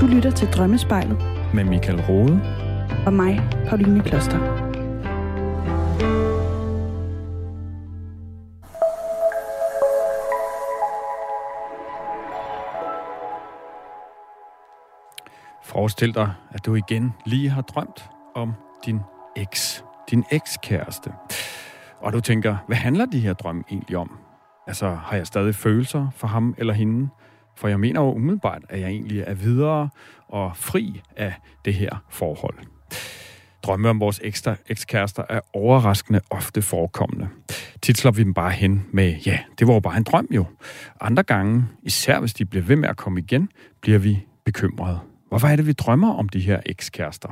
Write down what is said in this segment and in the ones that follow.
Du lytter til Drømmespejlet. Med Michael Rode. Og mig, Pauline Kloster. Forestil dig, at du igen lige har drømt om din eks, din ekskæreste. Og du tænker, hvad handler de her drømme egentlig om? Altså, har jeg stadig følelser for ham eller hende? For jeg mener jo umiddelbart, at jeg egentlig er videre og fri af det her forhold. Drømme om vores ekstra ekskærester er overraskende ofte forekommende. Tit slår vi dem bare hen med, ja, det var jo bare en drøm jo. Andre gange, især hvis de bliver ved med at komme igen, bliver vi bekymrede. Hvorfor er det, vi drømmer om de her ekskærester?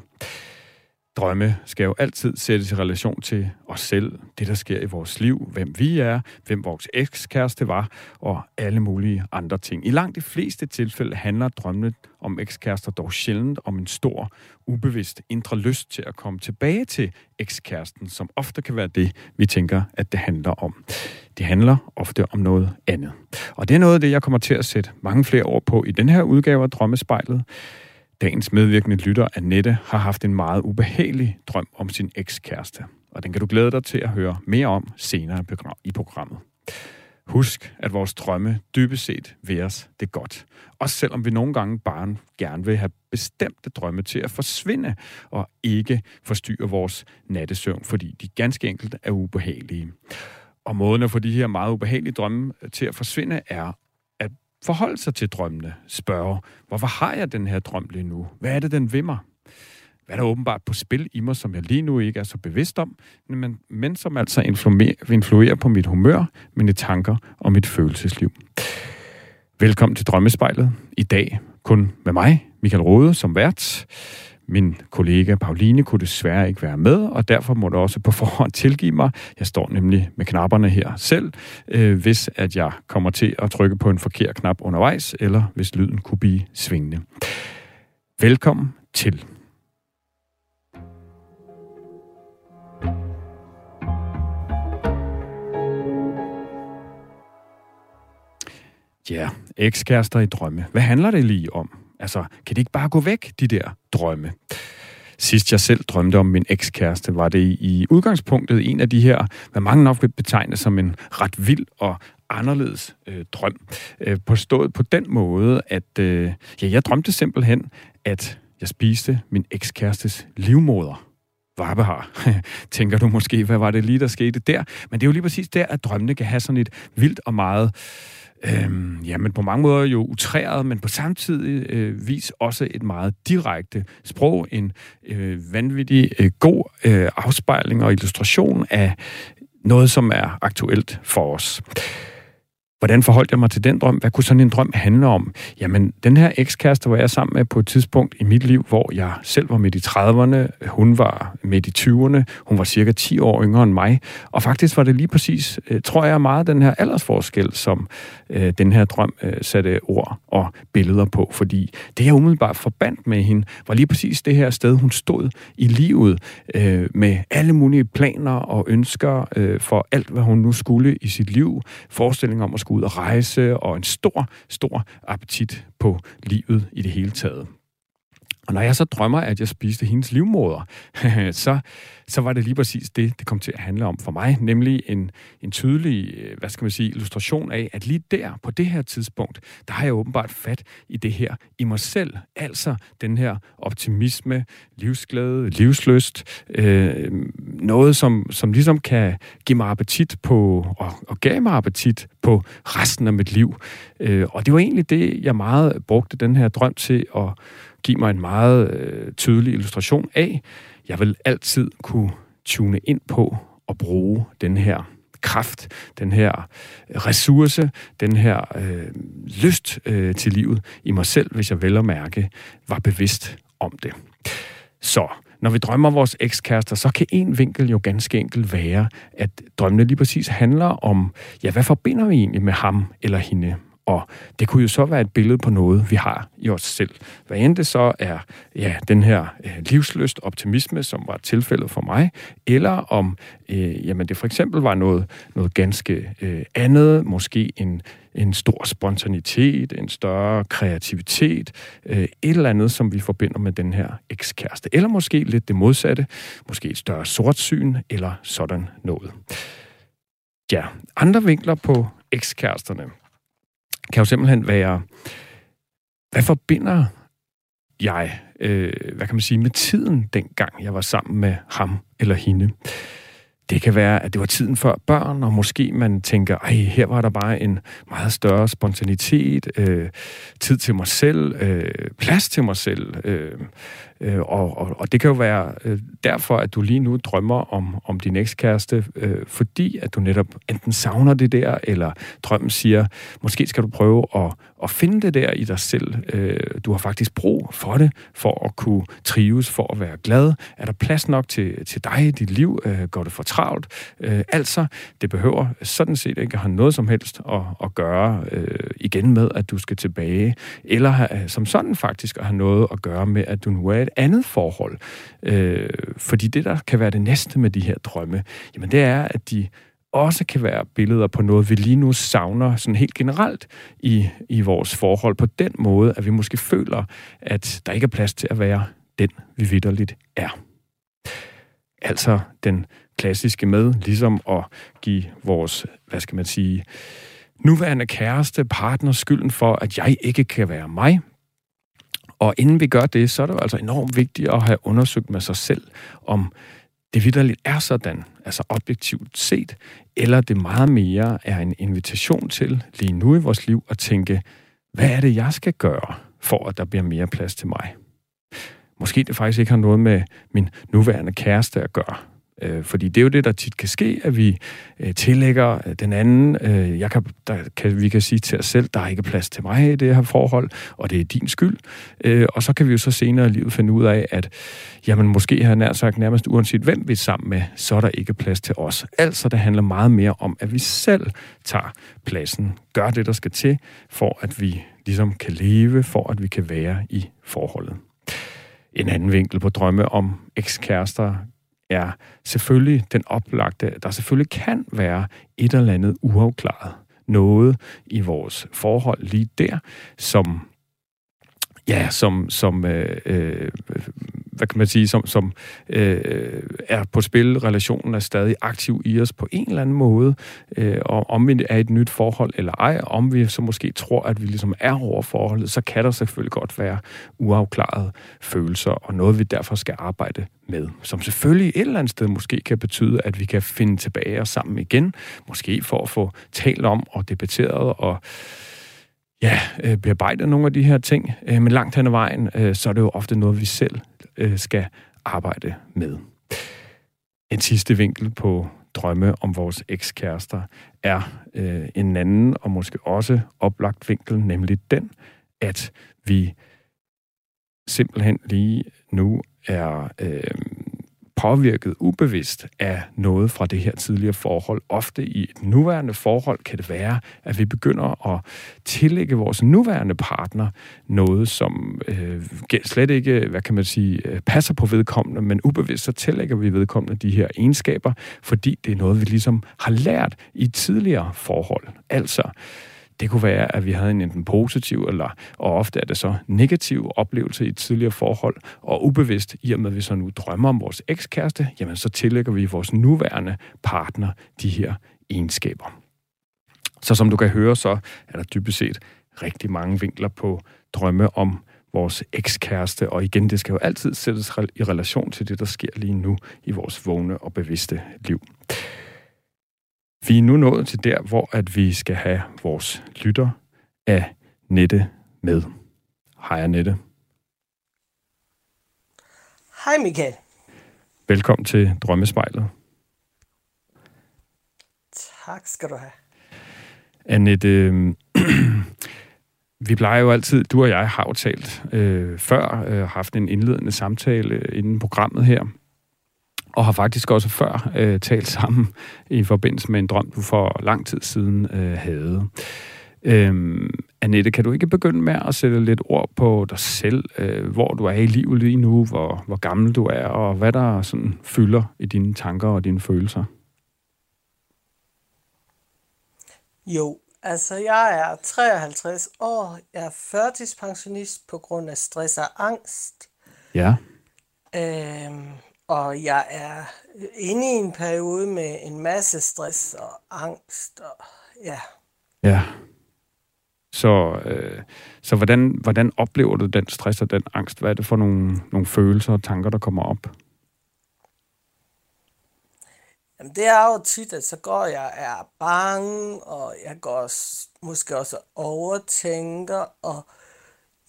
Drømme skal jo altid sættes i relation til os selv, det der sker i vores liv, hvem vi er, hvem vores ekskæreste var, og alle mulige andre ting. I langt de fleste tilfælde handler drømmene om ekskærester dog sjældent om en stor, ubevidst indre lyst til at komme tilbage til ekskæresten, som ofte kan være det, vi tænker, at det handler om. Det handler ofte om noget andet. Og det er noget af det, jeg kommer til at sætte mange flere ord på i den her udgave af Drømmespejlet. Dagens medvirkende lytter, Annette, har haft en meget ubehagelig drøm om sin ekskæreste. Og den kan du glæde dig til at høre mere om senere i programmet. Husk, at vores drømme dybest set ved os det godt. Også selvom vi nogle gange bare gerne vil have bestemte drømme til at forsvinde og ikke forstyrre vores nattesøvn, fordi de ganske enkelt er ubehagelige. Og måden at få de her meget ubehagelige drømme til at forsvinde er forholde sig til drømmene. Spørge, hvorfor har jeg den her drøm lige nu? Hvad er det, den vil mig? Hvad er der åbenbart på spil i mig, som jeg lige nu ikke er så bevidst om, men, men som altså influerer på mit humør, mine tanker og mit følelsesliv. Velkommen til Drømmespejlet. I dag kun med mig, Michael Rode, som vært. Min kollega Pauline kunne desværre ikke være med, og derfor må du også på forhånd tilgive mig. Jeg står nemlig med knapperne her selv, øh, hvis at jeg kommer til at trykke på en forkert knap undervejs, eller hvis lyden kunne blive svingende. Velkommen til. Ja, ekskærester i drømme. Hvad handler det lige om? Altså, kan det ikke bare gå væk, de der drømme? Sidst jeg selv drømte om min ekskæreste, var det i udgangspunktet en af de her, hvad mange nok vil betegne som en ret vild og anderledes øh, drøm. Øh, påstået på den måde, at øh, ja, jeg drømte simpelthen, at jeg spiste min ekskærestes livmoder. Varbehar, tænker du måske, hvad var det lige, der skete der? Men det er jo lige præcis der, at drømmene kan have sådan et vildt og meget Øhm, jamen på mange måder jo utræret, men på samtidig øh, vis også et meget direkte sprog, en øh, vanvittig øh, god øh, afspejling og illustration af noget, som er aktuelt for os. Hvordan forholdt jeg mig til den drøm? Hvad kunne sådan en drøm handle om? Jamen, den her ekskæreste var jeg sammen med på et tidspunkt i mit liv, hvor jeg selv var midt i 30'erne, hun var midt i 20'erne, hun var cirka 10 år yngre end mig, og faktisk var det lige præcis, øh, tror jeg, meget den her aldersforskel, som øh, den her drøm øh, satte ord og billeder på, fordi det, jeg umiddelbart forbandt med hende, var lige præcis det her sted, hun stod i livet, øh, med alle mulige planer og ønsker øh, for alt, hvad hun nu skulle i sit liv, forestilling om at skulle ud og rejse, og en stor, stor appetit på livet i det hele taget. Og når jeg så drømmer, at jeg spiste hendes livmoder, så, så var det lige præcis det, det kom til at handle om for mig, nemlig en, en tydelig, øh, hvad skal man sige, illustration af, at lige der, på det her tidspunkt, der har jeg åbenbart fat i det her i mig selv. Altså den her optimisme, livsglæde, livsløst, øh, noget, som, som ligesom kan give mig appetit på, og, og gav mig appetit på resten af mit liv. Øh, og det var egentlig det, jeg meget brugte den her drøm til at give mig en meget øh, tydelig illustration af. Jeg vil altid kunne tune ind på og bruge den her kraft, den her øh, ressource, den her øh, lyst øh, til livet i mig selv, hvis jeg vel og mærke var bevidst om det. Så når vi drømmer vores ekskærester, så kan en vinkel jo ganske enkelt være, at drømmene lige præcis handler om, ja, hvad forbinder vi egentlig med ham eller hende? Og det kunne jo så være et billede på noget, vi har i os selv. Hvad end det så er ja, den her øh, livsløst optimisme, som var tilfældet for mig, eller om øh, jamen det for eksempel var noget, noget ganske øh, andet, måske en, en stor spontanitet, en større kreativitet, øh, et eller andet, som vi forbinder med den her ekskæreste. Eller måske lidt det modsatte, måske et større sortsyn, eller sådan noget. Ja, andre vinkler på ekskæresterne kan jo simpelthen være, hvad forbinder jeg, øh, hvad kan man sige, med tiden dengang jeg var sammen med ham eller hende? Det kan være, at det var tiden før børn, og måske man tænker, ej, her var der bare en meget større spontanitet, øh, tid til mig selv, øh, plads til mig selv. Øh, øh, og, og, og det kan jo være øh, derfor, at du lige nu drømmer om, om din ekskæreste, øh, fordi at du netop enten savner det der, eller drømmen siger, måske skal du prøve at, at finde det der i dig selv. Øh, du har faktisk brug for det, for at kunne trives, for at være glad. Er der plads nok til, til dig i dit liv? Øh, går det for travlt? Øh, altså, det behøver sådan set ikke at have noget som helst at, at gøre øh, igen med, at du skal tilbage, eller have, som sådan faktisk at have noget at gøre med, at du nu er et andet forhold. Øh, fordi det, der kan være det næste med de her drømme, jamen det er, at de også kan være billeder på noget, vi lige nu savner sådan helt generelt i, i vores forhold på den måde, at vi måske føler, at der ikke er plads til at være den, vi vidderligt er. Altså den klassiske med, ligesom at give vores, hvad skal man sige, nuværende kæreste, partner skylden for, at jeg ikke kan være mig. Og inden vi gør det, så er det jo altså enormt vigtigt at have undersøgt med sig selv, om det vidderligt er sådan, altså objektivt set, eller det meget mere er en invitation til lige nu i vores liv at tænke, hvad er det, jeg skal gøre, for at der bliver mere plads til mig? Måske det faktisk ikke har noget med min nuværende kæreste at gøre, Øh, fordi det er jo det, der tit kan ske, at vi øh, tillægger øh, den anden. Øh, jeg kan, der kan, vi kan sige til os selv, der er ikke plads til mig i det her forhold, og det er din skyld. Øh, og så kan vi jo så senere i livet finde ud af, at jamen, måske har nær sagt nærmest uanset hvem vi er sammen med, så er der ikke plads til os. Altså, det handler meget mere om, at vi selv tager pladsen, gør det, der skal til, for at vi ligesom kan leve, for at vi kan være i forholdet. En anden vinkel på drømme om ekskærester er selvfølgelig den oplagte, der selvfølgelig kan være et eller andet uafklaret noget i vores forhold lige der, som ja, som, som øh, øh, hvad kan man sige, som, som øh, er på spil. Relationen er stadig aktiv i os på en eller anden måde. Øh, og om vi er i et nyt forhold eller ej, om vi så måske tror, at vi ligesom er over forholdet, så kan der selvfølgelig godt være uafklarede følelser, og noget vi derfor skal arbejde med. Som selvfølgelig et eller andet sted måske kan betyde, at vi kan finde tilbage og sammen igen. Måske for at få talt om og debatteret og ja, øh, bearbejder nogle af de her ting, øh, men langt hen ad vejen, øh, så er det jo ofte noget, vi selv skal arbejde med. En sidste vinkel på drømme om vores ekskærester er øh, en anden og måske også oplagt vinkel, nemlig den, at vi simpelthen lige nu er øh, påvirket ubevidst af noget fra det her tidligere forhold. Ofte i et nuværende forhold kan det være, at vi begynder at tillægge vores nuværende partner noget, som øh, slet ikke, hvad kan man sige, øh, passer på vedkommende, men ubevidst så tillægger vi vedkommende de her egenskaber, fordi det er noget, vi ligesom har lært i tidligere forhold. Altså, det kunne være, at vi havde en enten positiv, eller, og ofte er det så negativ oplevelse i et tidligere forhold, og ubevidst, i og med at vi så nu drømmer om vores ekskæreste, jamen så tillægger vi vores nuværende partner de her egenskaber. Så som du kan høre, så er der dybest set rigtig mange vinkler på drømme om vores ekskæreste, og igen, det skal jo altid sættes i relation til det, der sker lige nu i vores vågne og bevidste liv. Vi er nu nået til der, hvor at vi skal have vores lytter af Nette med. Hej Annette. Hej Michael. Velkommen til Drømmespejlet. Tak skal du have. Annette, vi plejer jo altid, du og jeg har jo talt øh, før, øh, haft en indledende samtale inden programmet her, og har faktisk også før øh, talt sammen i forbindelse med en drøm, du for lang tid siden øh, havde. Øhm, Annette, kan du ikke begynde med at sætte lidt ord på dig selv, øh, hvor du er i livet lige nu, hvor, hvor gammel du er, og hvad der sådan fylder i dine tanker og dine følelser? Jo, altså jeg er 53 år. Jeg er førtidspensionist på grund af stress og angst. Ja. Øhm, og jeg er inde i en periode med en masse stress og angst. Og, ja. Ja. Så, øh, så hvordan, hvordan oplever du den stress og den angst? Hvad er det for nogle, nogle følelser og tanker, der kommer op? Jamen, det er jo tit, at så går jeg er bange, og jeg går også, måske også overtænker, og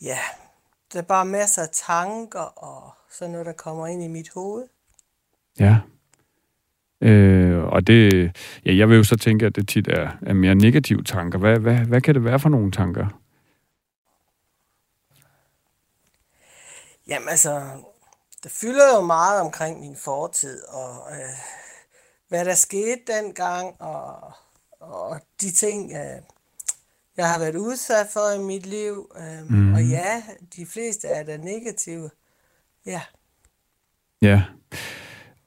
ja, der er bare masser af tanker og sådan noget, der kommer ind i mit hoved. Ja. Øh, og det, ja, jeg vil jo så tænke, at det tit er, er mere negative tanker. Hvad, hvad, hvad kan det være for nogle tanker? Jamen altså, det fylder jo meget omkring min fortid, og øh, hvad der skete dengang, og, og de ting, øh, jeg har været udsat for i mit liv. Øh, mm. Og ja, de fleste er da negative. Ja. Ja.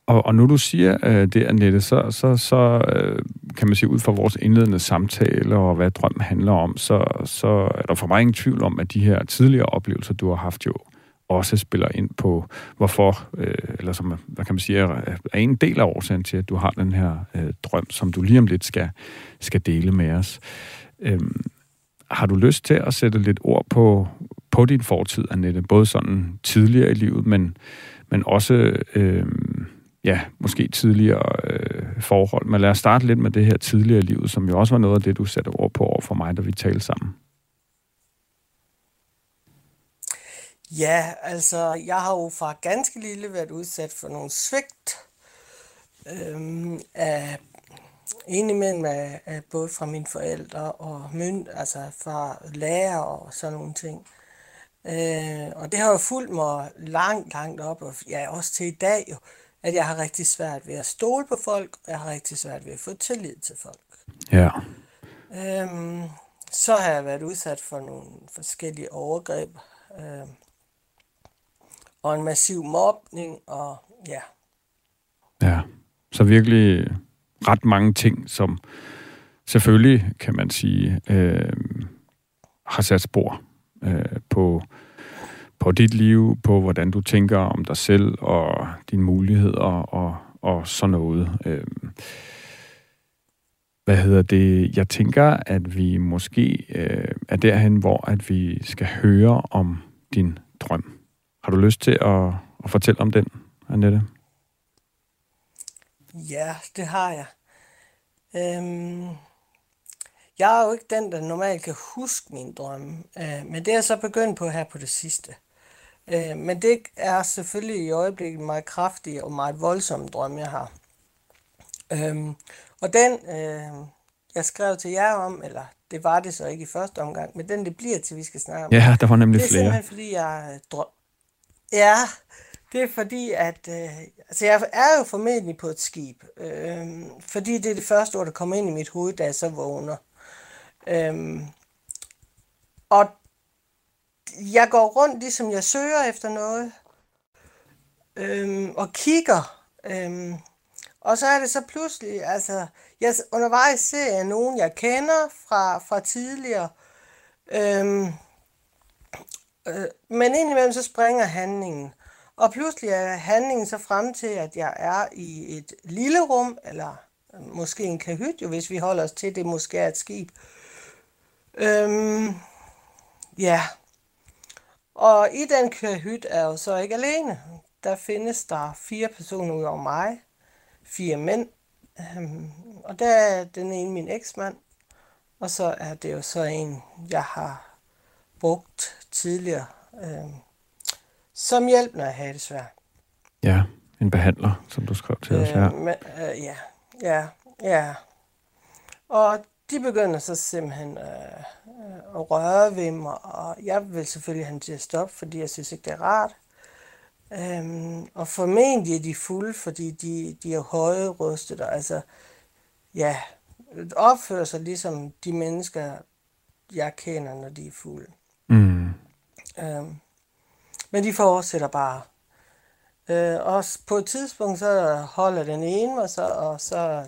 Og, og nu du siger øh, det, Annette, så, så, så øh, kan man sige, ud fra vores indledende samtale og hvad drømmen handler om, så, så er der for mig ingen tvivl om, at de her tidligere oplevelser, du har haft jo, også spiller ind på, hvorfor, øh, eller som, hvad kan man sige, er, er en del af årsagen til, at du har den her øh, drøm, som du lige om lidt skal, skal dele med os. Øhm, har du lyst til at sætte lidt ord på, på din fortid, Annette? Både sådan tidligere i livet, men, men også, øh, ja, måske tidligere øh, forhold. Men lad os starte lidt med det her tidligere i livet, som jo også var noget af det, du satte ord på over for mig, da vi talte sammen. Ja, altså, jeg har jo fra ganske lille været udsat for nogle svigt øhm, af indimellem af, af både fra mine forældre og mynd, altså fra lærer og sådan nogle ting. Øh, og det har jo fulgt mig langt, langt op, og ja, også til i dag jo, at jeg har rigtig svært ved at stole på folk, og jeg har rigtig svært ved at få tillid til folk. Ja. Øhm, så har jeg været udsat for nogle forskellige overgreb, øh, og en massiv mobning, og ja. Ja, så virkelig ret mange ting, som selvfølgelig, kan man sige, øh, har sat spor øh, på, på dit liv, på hvordan du tænker om dig selv og dine muligheder og, og sådan noget. Øh, hvad hedder det? Jeg tænker, at vi måske øh, er derhen, hvor at vi skal høre om din drøm. Har du lyst til at, at fortælle om den, Annette? Ja, det har jeg. Øhm, jeg er jo ikke den, der normalt kan huske min drømme, øh, men det er jeg så begyndt på her på det sidste. Øh, men det er selvfølgelig i øjeblikket meget kraftige og meget voldsomme drømme, jeg har. Øhm, og den, øh, jeg skrev til jer om, eller det var det så ikke i første omgang, men den det bliver til, vi skal snakke om. Ja, der var nemlig det er flere. simpelthen fordi, jeg drøm... Ja, det er fordi, at øh, altså jeg er jo formentlig på et skib, øh, fordi det er det første ord, der kommer ind i mit hoved, da jeg så vågner. Øhm, og jeg går rundt, ligesom jeg søger efter noget, øhm, og kigger. Øhm, og så er det så pludselig, altså, jeg, undervejs ser jeg nogen, jeg kender fra, fra tidligere, Øhm, øh, men indimellem så springer handlingen. Og pludselig er handlingen så frem til, at jeg er i et lille rum, eller måske en kahyt, jo, hvis vi holder os til, det måske er et skib. Øhm, ja. Og i den kahyt er jeg jo så ikke alene. Der findes der fire personer ud over mig. Fire mænd. Øhm, og der er den ene min eksmand. Og så er det jo så en, jeg har brugt tidligere. Øhm, som hjælp, når jeg har det svært. Ja, en behandler, som du skrev til os her. Øh, men, øh, ja, ja, ja. Og de begynder så simpelthen øh, øh, at røre ved mig, og jeg vil selvfølgelig have til at stoppe, fordi jeg synes ikke, det er rart. Øhm, og formentlig er de fulde, fordi de, de er høje rystet, og altså, ja, opfører sig ligesom de mennesker, jeg kender, når de er fulde. Mm. Øhm, men de fortsætter bare. Øh, og på et tidspunkt, så holder den ene mig så, og så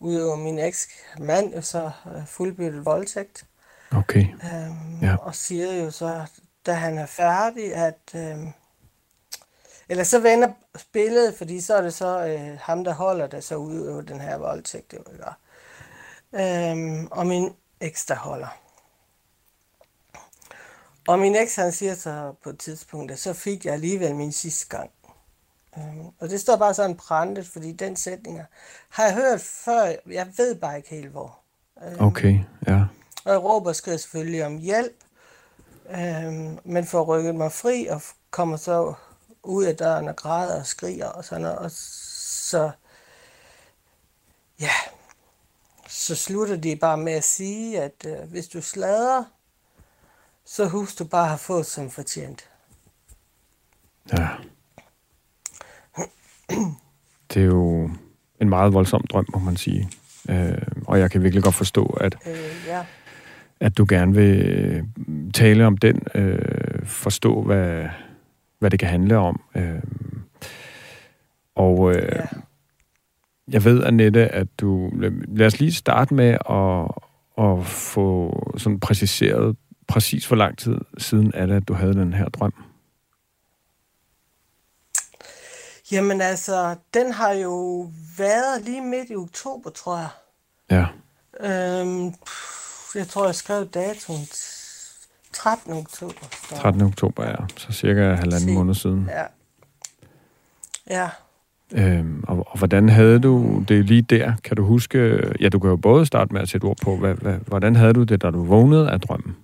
udøver min eks-mand jo så øh, fuldbyrdet voldtægt. Okay. Øhm, Ja. Og siger jo så, da han er færdig, at... Øhm, eller så vender billedet, fordi så er det så øh, ham, der holder, der så udøver den her voldtægt. Jo, ikke? Øhm, og min eks, der holder. Og min eks, han siger så på et tidspunkt, at så fik jeg alligevel min sidste gang. Øhm, og det står bare sådan prantet, fordi den sætning har jeg hørt før, jeg ved bare ikke helt hvor. Okay, ja. Og jeg råber og skriger selvfølgelig om hjælp, øhm, men får rykket mig fri og kommer så ud af døren og græder og skriger og sådan noget. Og så, ja, så slutter de bare med at sige, at øh, hvis du slader, så husk du bare har fået som fortjent. Ja. Det er jo en meget voldsom drøm, må man sige. Øh, og jeg kan virkelig godt forstå, at, Øh, ja. at du gerne vil øh, tale om den, øh, forstå, hvad, hvad det kan handle om. Øh, og øh, Ja. jeg ved, Annette, at du... Lad os lige starte med at, at få sådan præciseret præcis hvor lang tid siden er det, at du havde den her drøm. Jamen altså, den har jo været lige midt i oktober, tror jeg. Ja, Øhm, jeg tror, jeg skrev datoen t- 13. oktober. der. 13. oktober, ja. Så cirka halvanden Se. måned siden. Ja. Ja. Øhm, og, og hvordan havde du det lige der? Kan du huske... Ja, du kan jo både starte med at sætte ord på, hvad, hvad, hvordan havde du det, da du vågnede af drømmen?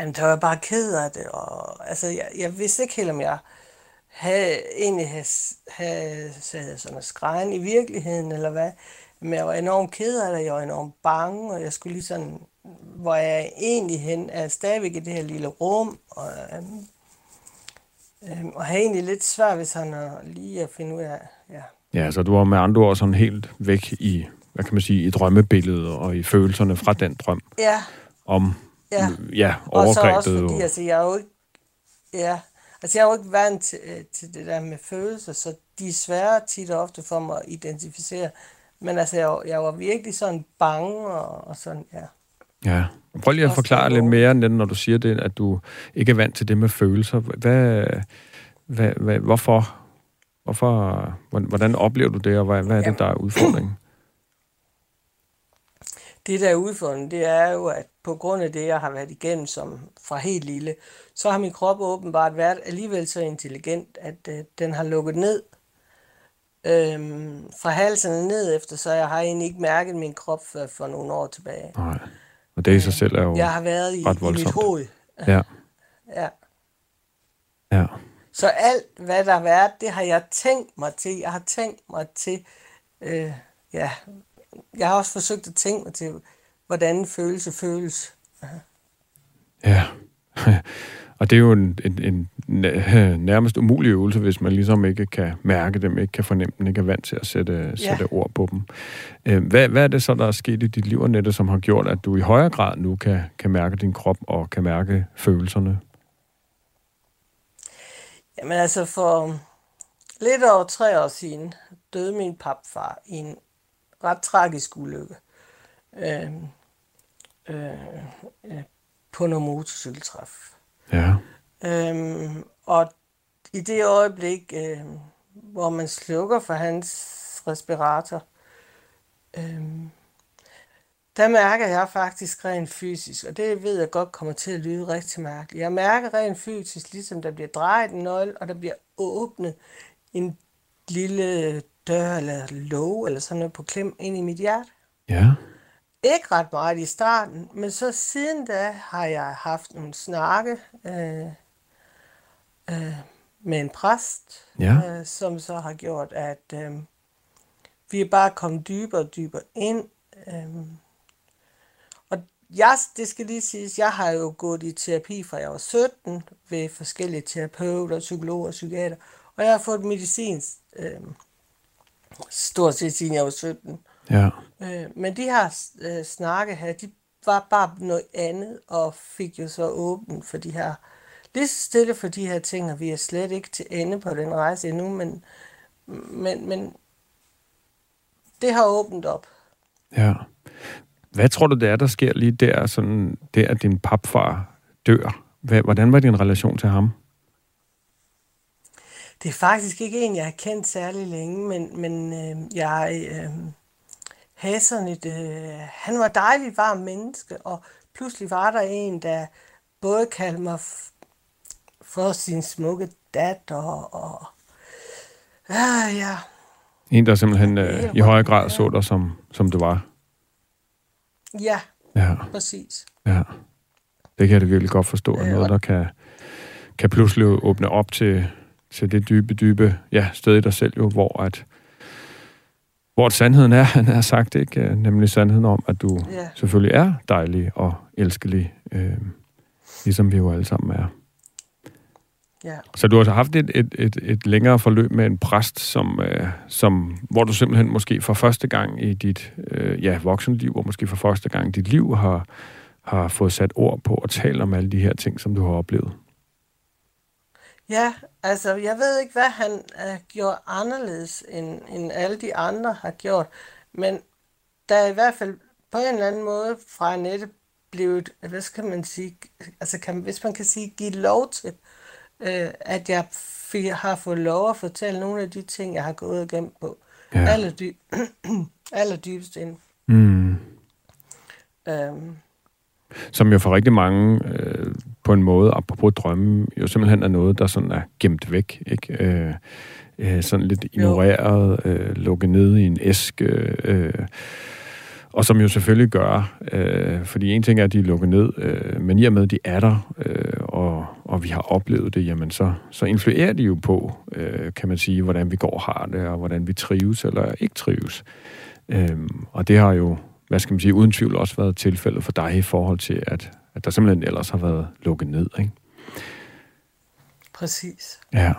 Jamen, der var jeg bare ked af det, og altså, jeg, jeg vidste ikke helt, om jeg havde, egentlig havde, havde, havde sådan en skrejen i virkeligheden, eller hvad. Men jeg var enormt ked af det, jeg var enormt bange, og jeg skulle lige sådan, hvor jeg egentlig hen, er stadigvæk i det her lille rum, og, øhm, øhm, og har egentlig lidt svært ved sådan at lige at finde ud af, ja, Ja, så du var med andre ord sådan helt væk i, hvad kan man sige, i drømmebilledet og i følelserne fra den drøm ja, om, ja. ja, Og så overgrebet. også fordi, og- altså, jeg er jo ikke, ja, altså, jeg er jo ikke vant til, øh, til det der med følelser, så de er svære tit og ofte for mig at identificere. Men altså, jeg, var- jeg var virkelig sådan bange og, og sådan, ja. Ja. Prøv lige at forklare lidt mere når du siger det, at du ikke er vant til det med følelser. Hvad, hvad, hvad, hvorfor, hvorfor, hvordan oplever du det, og hvad, hvad er det, der er udfordringen? Det, der er udfordringen, det er jo, at på grund af det, jeg har været igennem som fra helt lille, så har min krop åbenbart været alligevel så intelligent, at øh, den har lukket ned øhm, fra halsen ned efter, så jeg har egentlig ikke mærket min krop før for nogle år tilbage. Nej. Og det i sig selv er jo... Jeg har været i, i mit hoved. Ja, Ja. ja. Så alt, hvad der har været, det har jeg tænkt mig til. Jeg har tænkt mig til, øh, ja, jeg har også forsøgt at tænke mig til, hvordan følelse føles. Ja. Og det er jo en, en, en næ- nærmest umulig øvelse, hvis man ligesom ikke kan mærke dem, ikke kan fornemme dem, ikke er vant til at sætte, sætte ord på dem. Øh, Hvad, hvad er det så, der er sket i dit liv, Annette, som har gjort, at du i højere grad nu kan, kan mærke din krop og kan mærke følelserne? Jamen altså, for lidt over tre år siden døde min papfar i en ret tragisk ulykke øh, øh, øh, på noget motorcykeltræf. Ja. Øhm, og i det øjeblik, øh, hvor man slukker for hans respirator, øhm, der mærker jeg faktisk rent fysisk, og det ved jeg godt kommer til at lyde rigtig mærkeligt. Jeg mærker rent fysisk, ligesom der bliver drejet en nøgle, og der bliver åbnet en lille dør eller låg eller sådan noget på klem ind i mit hjerte. Ja. Ikke ret meget i starten, men så siden da har jeg haft nogle snakke øh, øh, med en præst, Ja. øh, som så har gjort, at øh, vi er bare kommet dybere og dybere ind. Øh, og jeg, det skal lige siges, jeg har jo gået i terapi fra jeg var 17 ved forskellige terapeuter, psykologer og psykiater, og jeg har fået medicin øh, stort set siden jeg var 17. Ja. Øh, men de her øh, snakke her, de var bare noget andet, og fik jo så åbent for de her, lidt stille for de her ting, og vi er slet ikke til ende på den rejse endnu, men, men, men det har åbent op. Ja. Hvad tror du, det er, der sker lige der, sådan, der din papfar dør? Hvordan var din relation til ham? Det er faktisk ikke en, jeg har kendt særlig længe, men, men øh, jeg øh, havde sådan et... Øh, han var dejligt varm menneske, og pludselig var der en, der både kaldte mig for sin smukke datter, og... og ah, ja. En, der simpelthen øh, i højere grad så dig, som, som du var. Ja, ja, præcis. Ja, det kan jeg da virkelig godt forstå. Øh, noget, der kan, kan pludselig åbne op til, til det dybe, dybe ja, sted i dig selv, jo, hvor at hvor sandheden er, han har sagt, ikke? Nemlig sandheden om, at du ja. selvfølgelig er dejlig og elskelig, øh, ligesom vi jo alle sammen er. Ja. Så du har altså haft et, et, et, et længere forløb med en præst, som, øh, som, hvor du simpelthen måske for første gang i dit øh, ja, voksenliv, og måske for første gang i dit liv, har, har fået sat ord på og tale om alle de her ting, som du har oplevet. Ja, altså jeg ved ikke, hvad han har gjort anderledes, end, end alle de andre har gjort, men der er i hvert fald på en eller anden måde fra nettet blevet, hvad skal man sige, altså kan, hvis man kan sige, give lov til, øh, at jeg fik, har fået lov at fortælle nogle af de ting, jeg har gået igennem på. Ja. Allerdy, allerdybest ind. Mm. Øhm. Som jo for rigtig mange øh, på en måde, apropos drømme, jo simpelthen er noget, der sådan er gemt væk, ikke? Øh, øh, sådan lidt ignoreret, øh, lukket ned i en æske, øh, og som jo selvfølgelig gør, øh, fordi en ting er, at de er lukket ned, øh, men i og med, at de er der, øh, og, og vi har oplevet det, jamen så, så influerer de jo på, øh, kan man sige, hvordan vi går og har det, og hvordan vi trives eller ikke trives. Øh, og det har jo, hvad skal man sige, uden tvivl også været tilfældet for dig i forhold til, at, at der simpelthen ellers har været lukket ned, ikke? Præcis. Ja.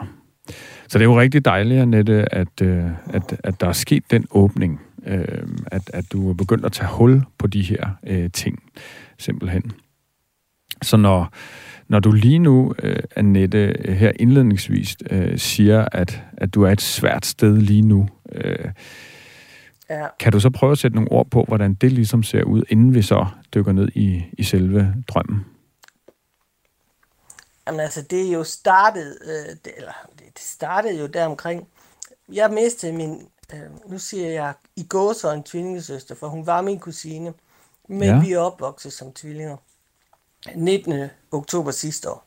Så det er jo rigtig dejligt, Annette, at, øh, at, at der er sket den åbning, øh, at, at du er begyndt at tage hul på de her øh, ting, simpelthen. Så når, når du lige nu, øh, Annette, her indledningsvis øh, siger, at, at du er et svært sted lige nu, øh, ja. kan du så prøve at sætte nogle ord på, hvordan det ligesom ser ud, inden vi så dykker ned i, i selve drømmen? Jamen altså, det er jo startet, øh, det, eller det startede jo der omkring. Jeg mistede min øh, nu siger jeg i går så en tvillingesøster, for hun var min kusine, men ja. vi er opvokset som tvillinger. 19. oktober sidste år.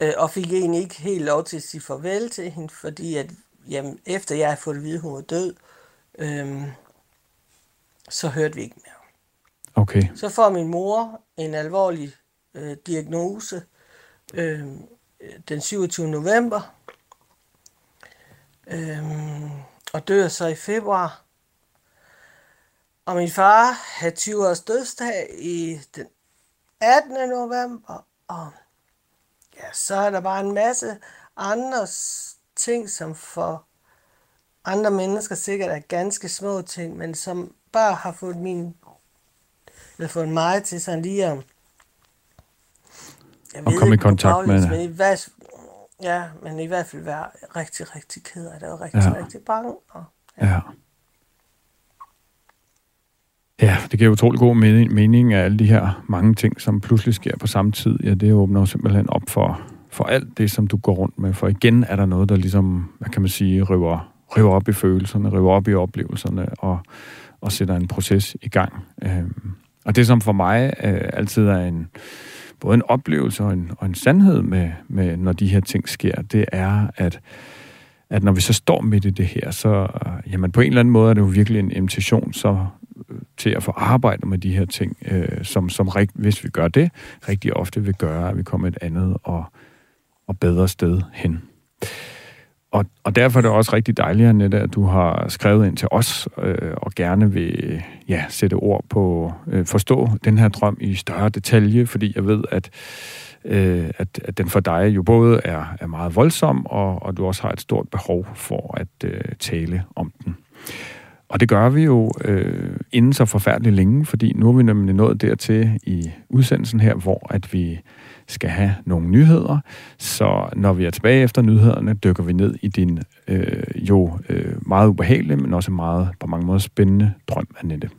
Øh, og fik egentlig ikke helt lov til at sige farvel til hende, fordi at, jamen, efter jeg havde fået at vide, at hun var død, øh, så hørte vi ikke mere. Okay. Så får min mor en alvorlig øh, diagnose øh, den 27. november. Øh, og dør så i februar. Og min far havde 20 års dødsdag i den 18. november, og ja, så er der bare en masse andre ting, som for andre mennesker sikkert er ganske små ting, men som bare har fået min eller fået mig til sådan lige at jeg og komme i kontakt med. Men i hvert, Ja, men i hvert fald være rigtig, rigtig ked af det, og rigtig, ja. rigtig bange. Og, ja. ja. Ja, det giver utrolig god mening, mening af alle de her mange ting, som pludselig sker på samme tid. Ja, det åbner simpelthen op for, for alt det, som du går rundt med. For igen er der noget, der ligesom, hvad kan man sige, river, river op i følelserne, river op i oplevelserne, og, og sætter en proces i gang. Øhm, og det, som for mig øh, altid er en, både en oplevelse og en, og en sandhed med, med, når de her ting sker, det er, at, at når vi så står midt i det her, så øh, jamen på en eller anden måde er det jo virkelig en invitation så, øh, til at få arbejdet med de her ting, øh, som, som rigt, hvis vi gør det, rigtig ofte vil gøre, at vi kommer et andet og, og bedre sted hen. Og, og derfor er det også rigtig dejligt, Annette, at du har skrevet ind til os øh, og gerne vil ja, sætte ord på, øh, forstå den her drøm i større detalje, fordi jeg ved, at, øh, at, at den for dig jo både er, er meget voldsom, og, og du også har et stort behov for at øh, tale om den. Og det gør vi jo øh, inden så forfærdeligt længe, fordi nu er vi nemlig nået dertil i udsendelsen her, hvor at vi skal have nogle nyheder. Så når vi er tilbage efter nyhederne, dykker vi ned i din øh, jo øh, meget ubehagelige, men også meget på mange måder spændende drøm, Annette.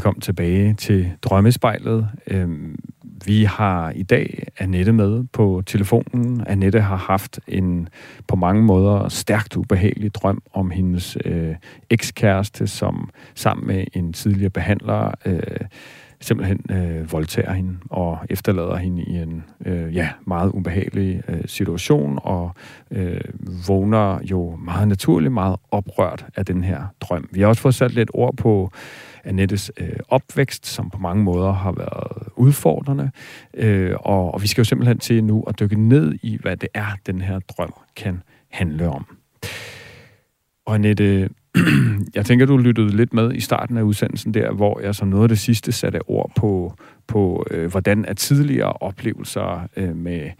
Velkommen tilbage til Drømmespejlet. Øhm, vi har i dag Annette med på telefonen. Annette har haft en på mange måder stærkt ubehagelig drøm om hendes øh, ekskæreste, som sammen med en tidligere behandler øh, simpelthen øh, voldtager hende og efterlader hende i en øh, ja, meget ubehagelig øh, situation og øh, vågner jo meget naturligt, meget oprørt af den her drøm. Vi har også fået sat lidt ord på Annettes øh, opvækst, som på mange måder har været udfordrende. Øh, og, og vi skal jo simpelthen til nu at dykke ned i, hvad det er, den her drøm kan handle om. Og Annette, jeg tænker, du lyttede lidt med i starten af udsendelsen der, hvor jeg som noget af det sidste satte ord på, på øh, hvordan at tidligere oplevelser øh, med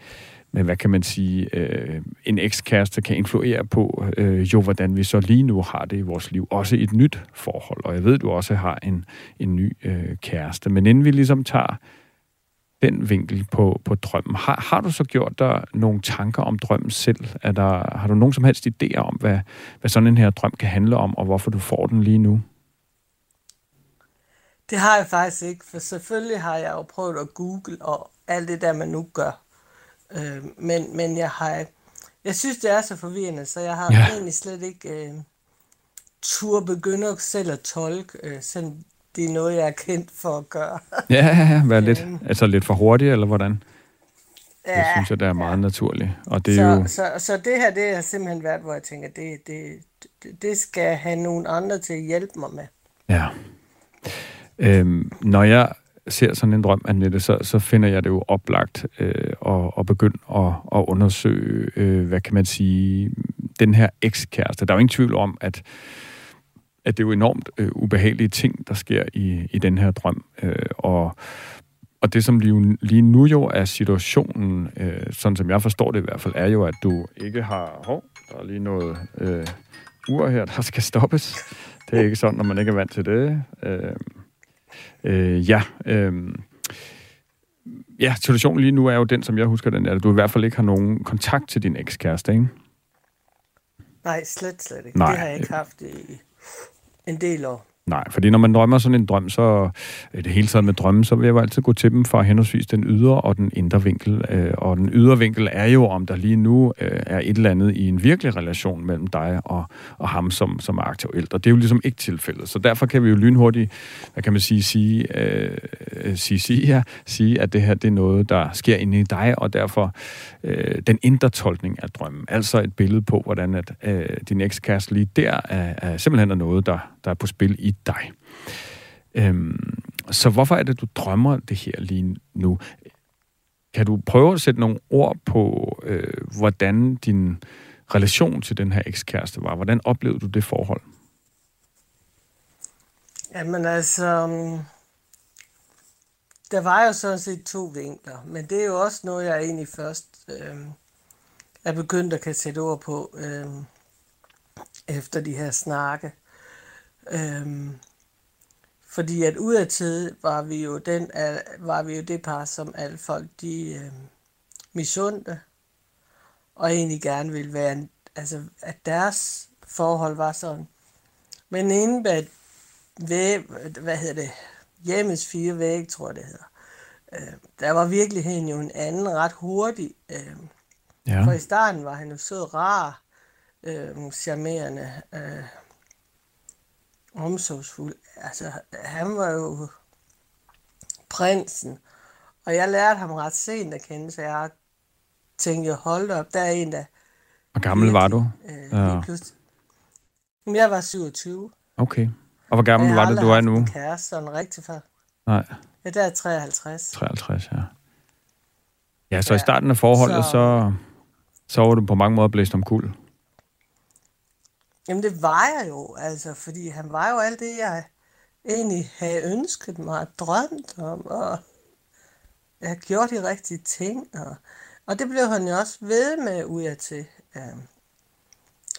med, hvad kan man sige, øh, en ekskæreste kan influere på, øh, jo hvordan vi så lige nu har det i vores liv, også i et nyt forhold. Og jeg ved, du også har en, en ny øh, kæreste. Men inden vi ligesom tager den vinkel på, på drømmen, har, har du så gjort dig nogle tanker om drømmen selv? Er der, har du nogen som helst idéer om, hvad, hvad sådan en her drøm kan handle om, og hvorfor du får den lige nu? Det har jeg faktisk ikke, for selvfølgelig har jeg jo prøvet at google og alt det der, man nu gør. Øh, men, men jeg har, jeg synes, det er så forvirrende, så jeg har ja. egentlig slet ikke øh, tur begynde selv at tolke, øh, selvom det er noget, jeg er kendt for at gøre. ja, ja, ja. Vær lidt, øhm. altså lidt for hurtigt, eller hvordan? Ja, det synes jeg, det er meget ja. naturligt. Og det er så, jo... så, så det her, det har simpelthen været, hvor jeg tænker, det, det, det, det skal have nogen andre til at hjælpe mig med. Ja. Øhm, når jeg ser sådan en drøm, Annette, så, så finder jeg det jo oplagt øh, at, at begynde at, at undersøge, øh, hvad kan man sige, den her ekskæreste. Der er jo ingen tvivl om, at, at det er jo enormt øh, ubehagelige ting, der sker i, i den her drøm. Øh, og, og det, som lige, lige nu jo er situationen, øh, sådan som jeg forstår det i hvert fald, er jo, at du ikke har... Hov, der er lige noget øh, ur her, der skal stoppes. Det er ikke sådan, når man ikke er vant til det. Øh, Øh, ja, øh, ja, situationen lige nu er jo den, som jeg husker den, at du i hvert fald ikke har nogen kontakt til din ekskæreste, ikke? Nej, slet, slet ikke. Nej. Det har jeg ikke haft i en del år. Nej, fordi når man drømmer sådan en drøm, så det hele taget med drømmen, så vil jeg jo altid gå til dem fra henholdsvis den ydre og den indre vinkel. Øh, og den ydre vinkel er jo, om der lige nu øh, er et eller andet i en virkelig relation mellem dig og, og ham, som, som er aktuelt. Og det er jo ligesom ikke tilfældet. Så derfor kan vi jo lynhurtigt, hvad kan man sige, sige, øh, øh sige, sige, ja, sige at det her det er noget, der sker inde i dig, og derfor øh, den indre tolkning af drømmen. Altså et billede på, hvordan at, øh, din ekskæreste lige der er, er simpelthen er noget, der, der er på spil i dig. Øhm, så hvorfor er det, du drømmer det her lige nu? Kan du prøve at sætte nogle ord på, øh, hvordan din relation til den her ekskæreste var? Hvordan oplevede du det forhold? Jamen altså, mm, der var jo sådan set to vinkler, men det er jo også noget, jeg egentlig først øh, er begyndt at kan sætte ord på øh, efter de her snakke. Øh, fordi at udadtil var vi jo den, var vi jo det par, som alle folk de øh, misundte, og egentlig gerne ville være, altså at deres forhold var sådan. Men inden bag væg, hvad hedder det, hjemmes fire væg, tror jeg det hedder, øh, der var virkeligheden jo en anden ret hurtig. Øh, ja. For i starten var han jo så rar, øh, charmerende, øh, omsorgsfuld. Altså, han var jo prinsen. Og jeg lærte ham ret sent at kende, så jeg tænkte, hold op, der er en, der... Hvor gammel var du? Øh, ja. Jeg var 27. Okay. Og hvor gammel var det, du er nu? Jeg har kæreste, sådan rigtig før. Nej. Ja, der er 53. 53, ja. Ja, så ja, i starten af forholdet, så... så, så var du på mange måder blæst om kul. Jamen det var jeg jo, altså, fordi han var jo alt det, jeg egentlig havde ønsket mig og drømt om, og jeg har gjort de rigtige ting, og, og det blev han jo også ved med ud af til. Um,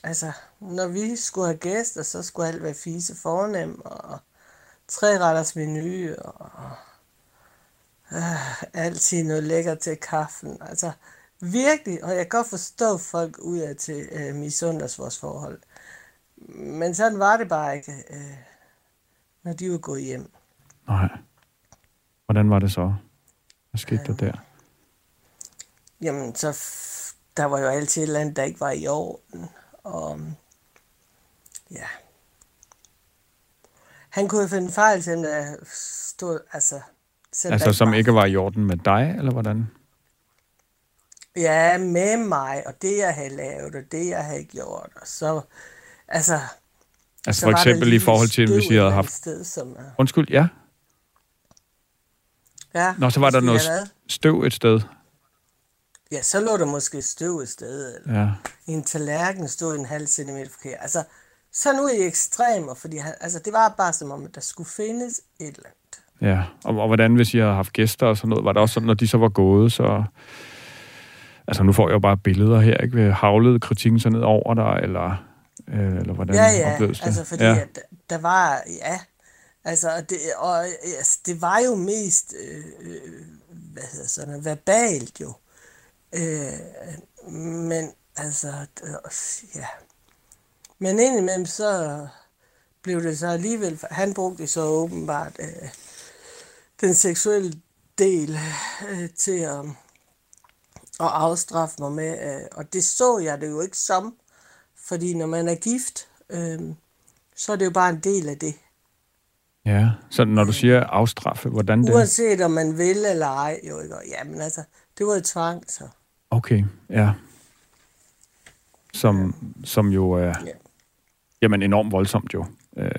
altså, når vi skulle have gæster, så skulle alt være fise fornem, og tre retters menu, og uh, altid noget lækker til kaffen. Altså, virkelig, og jeg kan godt forstå folk ud af til uh, misunders vores forhold. Men sådan var det bare ikke, uh, når de var gået hjem. Nej. Hvordan var det så? Hvad skete der der? Jamen, så f- der var jo altid et eller andet, der ikke var i orden. Og ja. Han kunne jo finde fejl, selvom der stod, altså... selvom der Altså, som var- ikke var i orden med dig, eller hvordan? Ja, med mig, og det, jeg havde lavet, og det, jeg havde gjort. Og så, altså... Altså så for eksempel i forhold til, hvis I havde haft... Sted, som, er- Undskyld, ja. ja, Nå, så var der noget støv et sted. Ja, så lå der måske støv et sted, eller Ja. en tallerken stod en halv centimeter forkert. Altså, så nu i ekstremer, fordi han, altså, det var bare som om, at der skulle findes et eller andet. Ja, og, og hvordan, hvis I havde haft gæster og sådan noget, var det også sådan, når de så var gået, så... Altså, nu får jeg jo bare billeder her, ikke? Havlede kritikken så ned over dig, eller, øh, eller hvordan Ja, ja, opleves det? altså fordi ja. at der var, ja, altså det, og, altså, det var jo mest, øh, øh, hvad hedder sådan noget, verbalt jo. Øh, men altså, ja. Men indimellem så blev det så alligevel, han brugte så åbenbart øh, den seksuelle del øh, til at, at afstraffe mig med, øh, og det så jeg det jo ikke som, fordi når man er gift, øh, så er det jo bare en del af det. Ja, så når du siger afstraffe, hvordan det... Uanset om man vil eller ej, jo ikke? Jamen altså, det var jo tvang, så. Okay, ja. Som, som jo er Ja. jamen, enormt voldsomt jo øh,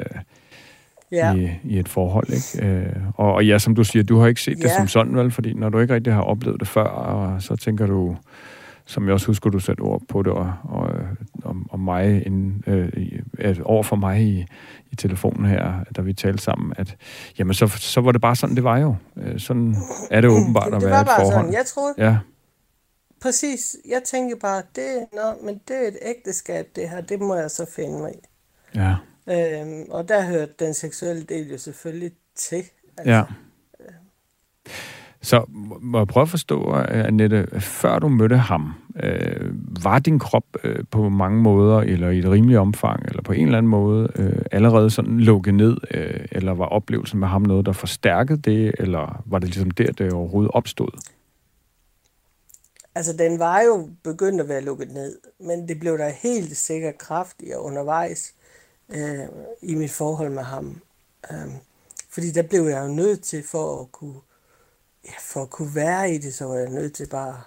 Ja, i, i et forhold. Ikke? Øh, og, og ja, som du siger, du har ikke set det Ja. som sådan, vel? Fordi når du ikke rigtig har oplevet det før, og så tænker du, som jeg også husker, du satte ord på det, og, og om, om mig, inden, øh, øh, over for mig i, i telefonen her, da vi talte sammen, at jamen, så, så var det bare sådan, det var jo. Øh, sådan er det åbenbart det, at det være var et bare forhold. sådan. Jeg troede, Ja, præcis, jeg tænkte bare, det, nå, men det er et ægteskab, det her, det må jeg så finde mig i. ja, Øhm, og der hørte den seksuelle del jo selvfølgelig til. Altså, ja. Så må jeg prøve at forstå, øh, Annette, før du mødte ham, øh, var din krop øh, på mange måder, eller i et rimeligt omfang, eller på en eller anden måde, øh, allerede sådan lukket ned, øh, eller var oplevelsen med ham noget, der forstærkede det, eller var det ligesom der, det overhovedet opstod? Altså, den var jo begyndt at være lukket ned, men det blev der helt sikkert kraftigere undervejs øh, i mit forhold med ham. Øh, fordi der blev jeg jo nødt til, for at kunne, ja, for at kunne være i det, så var jeg nødt til bare,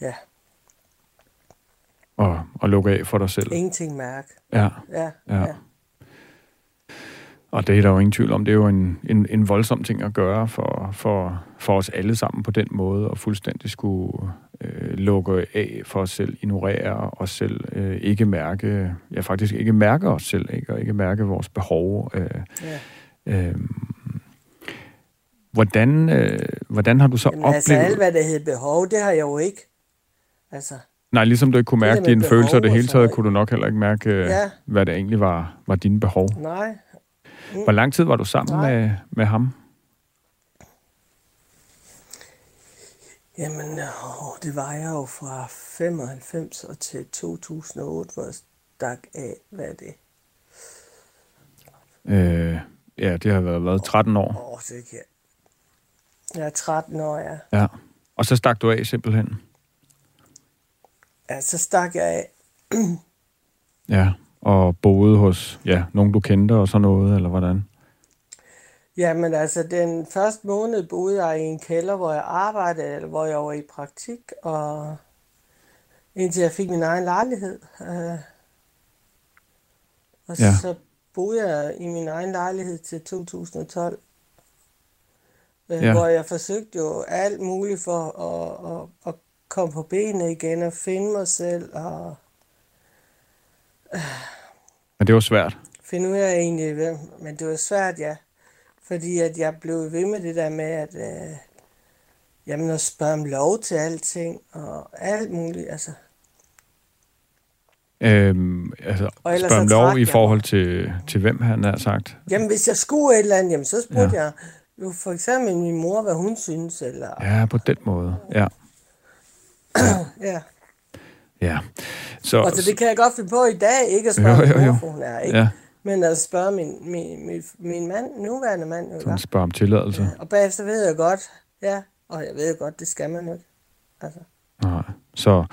ja, Og, og lukke af for dig selv? ingenting mærke. Ja. Ja, Ja. ja. Og det er der jo ingen tvivl om. Det er jo en, en, en voldsom ting at gøre for, for, for os alle sammen på den måde, og fuldstændig skulle øh, lukke af for os selv, ignorere os selv, øh, ikke mærke, ja faktisk ikke mærke os selv, ikke? og ikke mærke vores behov. Øh, ja. øh, hvordan, øh, hvordan har du så Jamen, oplevet... altså, alt hvad der hed behov, det har jeg jo ikke. Altså, Nej, ligesom du ikke kunne Det mærke dine følelser det hele taget, kunne du nok heller ikke mærke, øh, Ja. hvad det egentlig var, var dine behov. nej. Hvor lang tid var du sammen Nej. med, med ham? Jamen, åh, det var jeg jo fra 95 og til 2008, hvor jeg stak af, hvad er det? Øh, ja, det har været, været 13 år. Åh, det kan jeg. Jeg er 13 år, ja. Ja. Og så stak du af simpelthen. Ja, så stak jeg af. Ja. Og boede hos ja, nogen, du kendte og sådan noget, eller hvordan? Jamen altså, den første måned boede jeg i en kælder, hvor jeg arbejdede, eller hvor jeg var i praktik, og indtil jeg fik min egen lejlighed. Øh, og Ja. så boede jeg i min egen lejlighed til 2012. Øh, Ja. Hvor jeg forsøgte jo alt muligt for at, at, at komme på benene igen og finde mig selv. Og, Men det var svært. finde ud af egentlig, hvem, men det var svært, ja. Fordi at jeg blev ved med det der med, at øh, jamen, at spørge om lov til alting, og alt muligt, altså. Øhm, altså, Og ellers spørg om lov i forhold til, til hvem han har sagt. Jamen, hvis jeg skulle et eller andet, jamen, så spurgte ja. jeg jo for eksempel min mor, hvad hun synes, eller... Ja, på den måde. Ja. ja. ja. Så, Og så det kan jeg godt finde på i dag, ikke at spørge Jo, jo, jo. for hun er, ikke? ja, Men at spørge min, min, min, min mand, nuværende mand, jo, sådan ikke? spørg om tilladelse. Og bagefter ved jeg godt, ja, og jeg ved godt, det skal man ikke. Altså, Nej. Så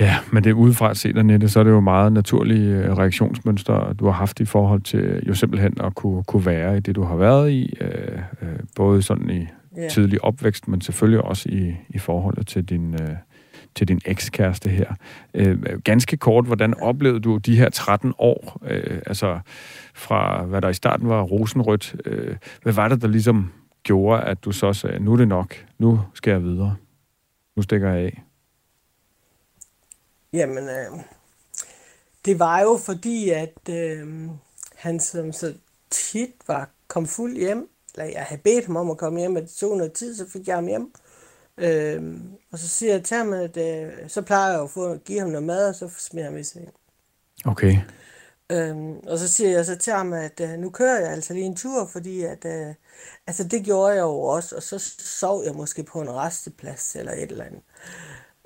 ja, men det er udefra set, Annette, så er det jo meget naturlige øh, reaktionsmønstre, du har haft i forhold til jo simpelthen at kunne, kunne være i det, du har været i, øh, øh, både sådan i ja. tidlig opvækst, men selvfølgelig også i, i forholdet til din, øh, til din ekskæreste her. Øh, ganske kort, hvordan oplevede du de her 13 år, øh, altså fra hvad der i starten var rosenrødt, øh, hvad var det, der ligesom gjorde, at du så sagde, nu er det nok, nu skal jeg videre, nu stikker jeg af? Jamen, øh, det var jo fordi, at øh, han som så tit var kom fuld hjem, eller jeg havde bedt ham om at komme hjem, og det tog noget tid, så fik jeg ham hjem. Øh, og så siger jeg til ham, at øh, så plejer jeg jo at få, give ham noget mad, og så smider han i seng. Okay. Øhm, og så siger jeg så til ham, at øh, nu kører jeg altså lige en tur, fordi at, øh, altså det gjorde jeg jo også, og så sov jeg måske på en resteplads eller et eller andet.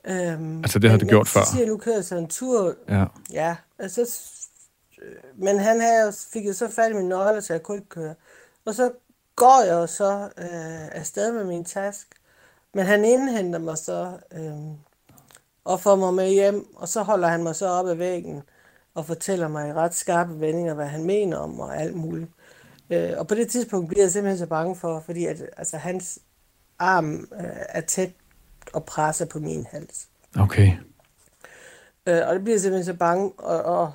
Øhm, Altså, det men- du gjort før? Så siger jeg, nu kører jeg så en tur, Ja. ja, altså, øh, men han havde, fik jo så fat i mine nøgler, så jeg kunne ikke køre. Og så går jeg jo så øh, afsted med min task, men han indhenter mig så øh, og får mig med hjem, og så holder han mig så op ad væggen og fortæller mig i ret skarpe vendinger, hvad han mener om og alt muligt. Øh, og på det tidspunkt bliver jeg simpelthen så bange for, fordi at, altså, hans arm øh, er tæt og presser på min hals. Okay. Øh, og det bliver jeg simpelthen så bange, og, og,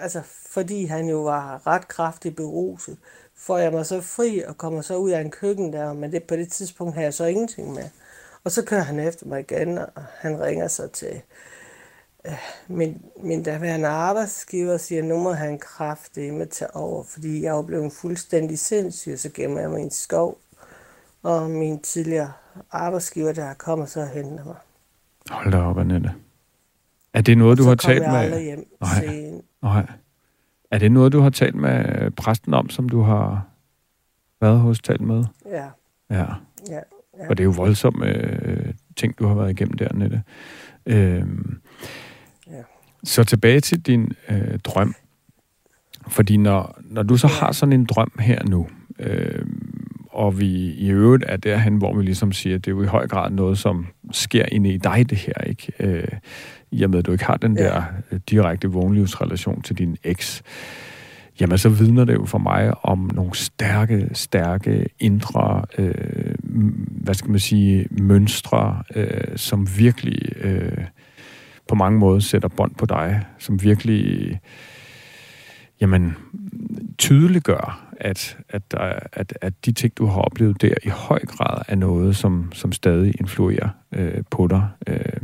altså, fordi han jo var ret kraftigt beruset, får jeg mig så fri og kommer så ud af en køkken der, men det, på det tidspunkt har jeg så ingenting med. Og så kører han efter mig igen, og han ringer så til øh, min, min daværende arbejdsgiver og siger, nu må han kraftigt med tage over, fordi jeg er blevet fuldstændig sindssyg, og så gemmer jeg mig i en skov. Og min tidligere arbejdsgiver, der kommer så og henter mig. Hold da op, Annette. Er det noget, du så har talt med... aldrig hjem Nej. Nej. Er det noget, du har talt med præsten om, som du har været hos talt med? Ja, Ja. ja, ja. Og det er jo voldsomme øh, ting, du har været igennem der, Nette. Øhm, Ja. Så tilbage til din øh, drøm. Fordi når, når du så Ja. har sådan en drøm her nu, øh, og vi i øvrigt er derhen, hvor vi ligesom siger, at det er jo i høj grad noget, som sker inde i dig, det her, ikke? Øh, I og med, at du ikke har den Ja. der øh, direkte vågenlivsrelation til din eks, jamen så vidner det jo for mig om nogle stærke, stærke indre, øh, hvad skal man sige, mønstre, øh, som virkelig øh, på mange måder sætter bånd på dig, som virkelig jamen, tydeliggør, at, at, øh, at, at de ting, du har oplevet der, i høj grad er noget, som, som stadig influerer øh, på dig. Øh,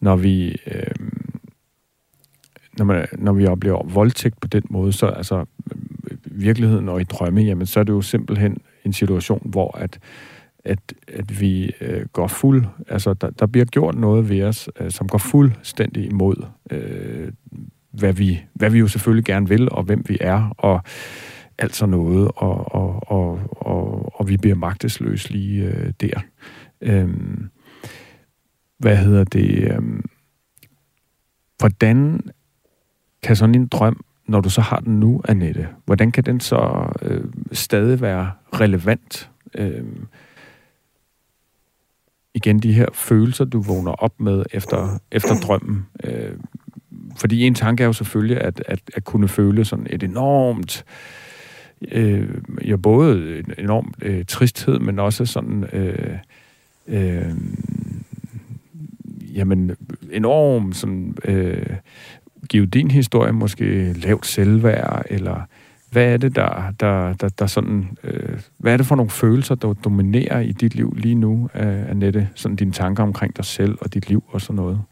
når vi... Øh, når, man, når vi oplever voldtægt på den måde, så altså øh, virkeligheden og i drømme, jamen så er det jo simpelthen en situation, hvor at, at, at vi øh, går fuld, altså der, der bliver gjort noget ved os, øh, som går fuldstændig imod, øh, hvad, vi, hvad vi jo selvfølgelig gerne vil, og hvem vi er, og alt sådan noget, og, og, og, og, og vi bliver magtesløse lige øh, der. Øh, hvad hedder det? Øh, hvordan kan sådan en drøm, når du så har den nu, Annette, hvordan kan den så øh, stadig være relevant? Øh, igen, de her følelser, du vågner op med efter, efter drømmen. Øh, fordi en tanke er jo selvfølgelig at, at, at kunne føle sådan et enormt, øh, ja, både en enorm øh, tristhed, men også sådan, øh, øh, jamen, enorm sådan, øh, give din historie måske lavt selvværd, eller hvad er det, der, der, der, der sådan, øh, hvad er det for nogle følelser, der dominerer i dit liv lige nu, øh, Annette? Sådan dine tanker omkring dig selv og dit liv og sådan noget.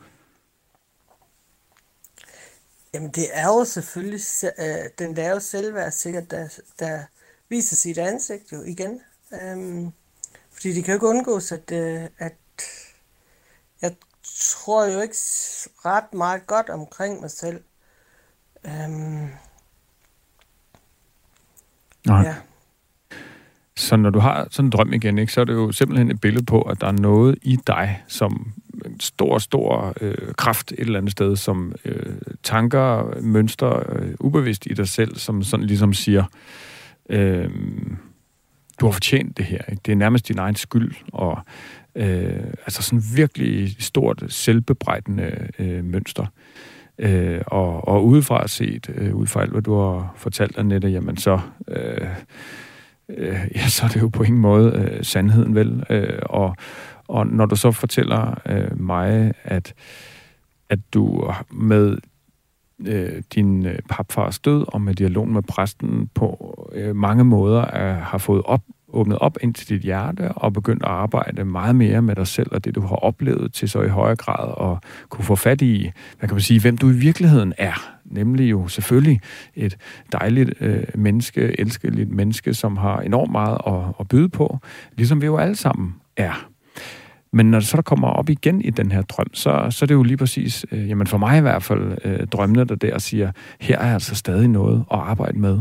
Jamen, det er jo selvfølgelig øh, den der jo selvværd sikkert, der, der viser sit ansigt jo igen. Øhm, fordi det kan jo ikke undgås, at, øh, at jeg tror jo ikke ret meget godt omkring mig selv. Øhm, Nej. Ja. Så når du har sådan en drøm igen, ikke, så er det jo simpelthen et billede på, at der er noget i dig, som en stor, stor øh, kraft et eller andet sted, som øh, tanker, mønster, øh, ubevidst i dig selv, som sådan ligesom siger, øh, du har fortjent det her. Ikke? Det er nærmest din egen skyld, og øh, altså sådan virkelig stort selvbebrejdende øh, mønster. Øh, og, og udefra set, øh, ud fra alt, hvad du har fortalt, Annette, jamen så, øh, øh, ja, så er det jo på ingen måde øh, sandheden vel. Øh, og, og når du så fortæller øh, mig, at, at du med øh, din øh, papfars død og med dialogen med præsten på øh, mange måder er, har fået op, åbnet op ind til dit hjerte og begyndt at arbejde meget mere med dig selv og det, du har oplevet til så i højere grad at kunne få fat i, hvad kan man sige, hvem du i virkeligheden er. Nemlig jo selvfølgelig et dejligt øh, menneske, elskeligt menneske, som har enormt meget at, at byde på, ligesom vi jo alle sammen er. Men når det så kommer op igen i den her drøm, så, så er det jo lige præcis, øh, jamen for mig i hvert fald, øh, drømmene der der siger, her er altså stadig noget at arbejde med.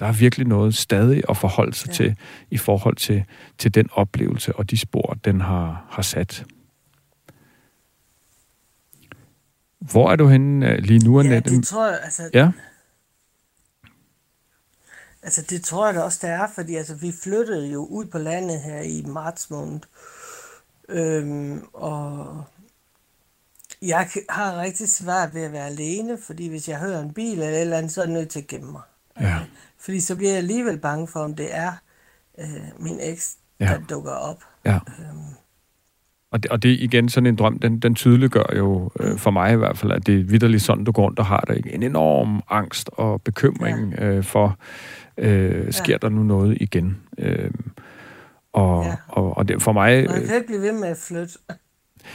Der er virkelig noget stadig at forholde sig ja. til i forhold til, til den oplevelse og de spor, den har, har sat. Hvor er du henne øh, lige nu, Annette? Ja, det tror jeg, altså... Ja? Altså, det tror jeg da også, det er, fordi altså, vi flyttede jo ud på landet her i marts måned. Øhm, og jeg har rigtig svært ved at være alene, fordi hvis jeg hører en bil eller et eller andet, så er jeg nødt til at gemme mig. Ja. Fordi så bliver jeg alligevel bange for, om det er øh, min eks, ja. der dukker op. Ja. Øhm. Og det, og det igen sådan en drøm, den, den tydeliggør jo øh, for mig i hvert fald, at det er vidderligt sådan, du går rundt og har der en enorm angst og bekymring ja. øh, for, øh, sker ja. der nu noget igen? Øh, og, ja. og, og det, for mig... Man kan ikke blive ved med at flytte.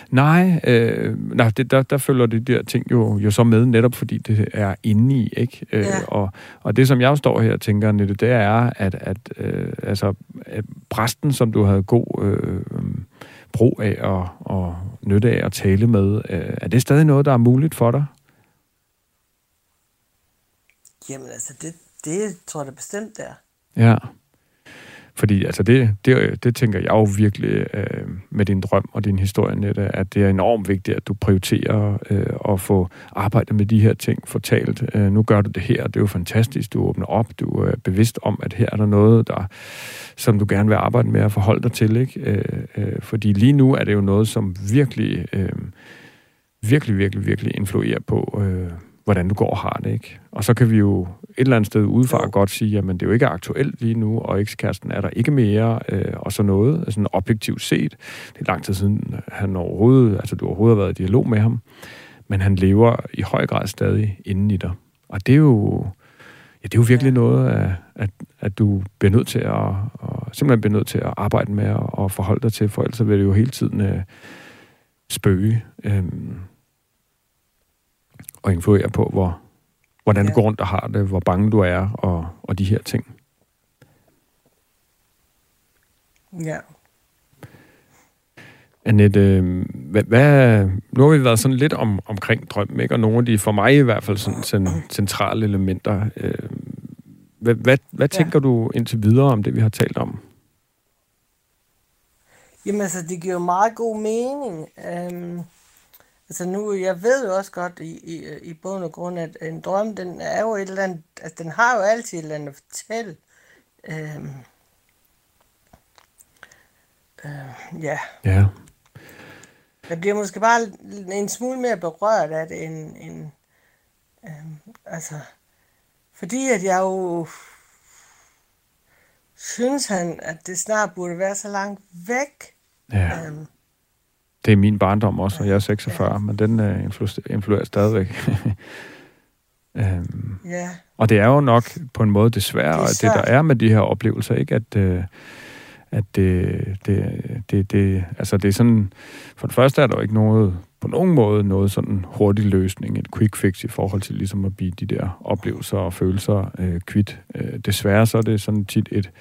Nej, øh, nej det, der, der følger det der ting jo, jo så med, netop fordi det er inde i, ikke? Øh, ja. og, og det, som jeg står her og tænker, Nette, det er, at, at, øh, altså, at præsten, som du havde god øh, brug af og, og nytte af at tale med, øh, er det stadig noget, der er muligt for dig? Jamen altså, det, det tror jeg bestemt er. Ja. Fordi altså det, det, det tænker jeg jo virkelig øh, med din drøm og din historie, Nette, at det er enormt vigtigt, at du prioriterer øh, at få arbejdet med de her ting fortalt. Øh, nu gør du det her, det er jo fantastisk. Du åbner op, du er bevidst om, at her er der noget, der, som du gerne vil arbejde med at forholde dig til. Ikke? Øh, øh, fordi lige nu er det jo noget, som virkelig, øh, virkelig, virkelig, virkelig influerer på... Øh, hvordan du går og har det, ikke? Og så kan vi jo et eller andet sted udefra jo. godt sige, jamen det er jo ikke aktuelt lige nu, og ekskæresten er der ikke mere, øh, og så noget, altså objektivt set. Det er lang tid siden, han overhovedet, altså du overhovedet har været i dialog med ham, men han lever i høj grad stadig inden i dig. Og det er jo, ja, det er jo virkelig ja. noget, at, at, at du bliver nødt til at, og simpelthen bliver nødt til at arbejde med og, og forholde dig til, for ellers vil det jo hele tiden øh, spøge. Øh, og influere på, hvor, hvordan ja. du går rundt og har det, hvor bange du er, og, og de her ting. Ja. Annette, hvad, hvad, nu har vi været sådan lidt om, omkring drømmen, ikke? og nogle af de, for mig i hvert fald, sådan, centrale elementer. Øh, hvad, hvad, hvad ja. tænker du indtil videre om det, vi har talt om? Jamen altså, det giver meget god mening. Um Altså nu, jeg ved jo også godt i, i, i bund og grund, at en drøm, den er jo et eller andet, altså den har jo altid et eller andet at fortælle. Øhm, øh, ja. Ja. Jeg bliver måske bare en smule mere berørt af det, end, end øhm, altså, fordi at jeg jo synes han, at det snart burde være så langt væk. Ja. Øhm, det er min barndom også, og jeg er 46, men den uh, influ- influerer stadigvæk. um, ja. Og det er jo nok på en måde desværre, det, det der er med de her oplevelser, ikke? At, uh, at det, det, det, det, altså det er sådan, for det første er der jo ikke noget på nogen måde noget sådan hurtig løsning, et quick fix i forhold til ligesom at blive de der oplevelser og følelser øh, kvidt. Øh, desværre så er det sådan tit et,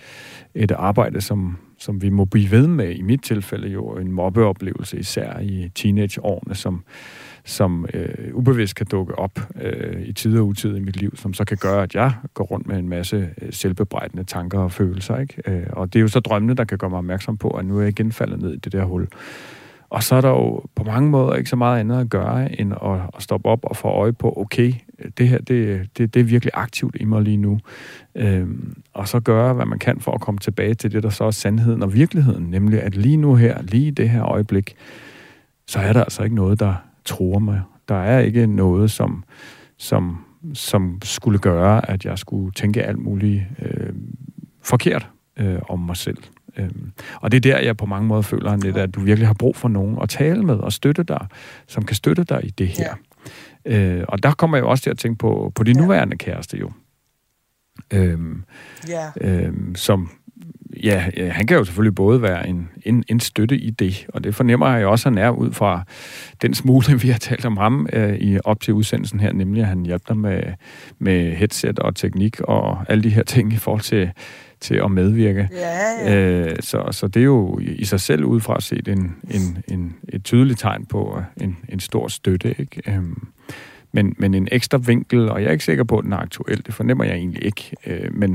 et arbejde, som, som vi må blive ved med. I mit tilfælde jo en mobbeoplevelse, især i teenageårene, som, som øh, ubevidst kan dukke op øh, i tid og utid i mit liv, som så kan gøre, at jeg går rundt med en masse øh, selvbebrejdende tanker og følelser. Ikke? Øh, og det er jo så drømmene, der kan gøre mig opmærksom på, at nu er jeg igen faldet ned i det der hul. Og så er der jo på mange måder ikke så meget andet at gøre, end at, at stoppe op og få øje på, okay, det her, det, det, det er virkelig aktivt i mig lige nu. Øhm, og så gøre, hvad man kan for at komme tilbage til det, der så er sandheden og virkeligheden, nemlig at lige nu her, lige i det her øjeblik, så er der altså ikke noget, der tror mig. Der er ikke noget, som, som, som skulle gøre, at jeg skulle tænke alt muligt øh, forkert øh, om mig selv. Øhm, og det er der, jeg på mange måder føler, lidt, at du virkelig har brug for nogen at tale med og støtte dig, som kan støtte dig i det her. Ja. Øh, og der kommer jeg jo også til at tænke på, på din ja. nuværende kæreste jo. Øhm, ja. øhm, som, ja, han kan jo selvfølgelig både være en, en, en støtte i det, og det fornemmer jeg også, at han er ud fra den smule, vi har talt om ham øh, i op til udsendelsen her, nemlig at han hjælper dig med, med headset og teknik og alle de her ting i forhold til til at medvirke. Ja, ja. Øh, så, så det er jo i sig selv udefra set en, en, en, et tydeligt tegn på en, en stor støtte. Ikke? Øhm, men, men en ekstra vinkel, og jeg er ikke sikker på, at den er aktuel, det fornemmer jeg egentlig ikke. Øh, men,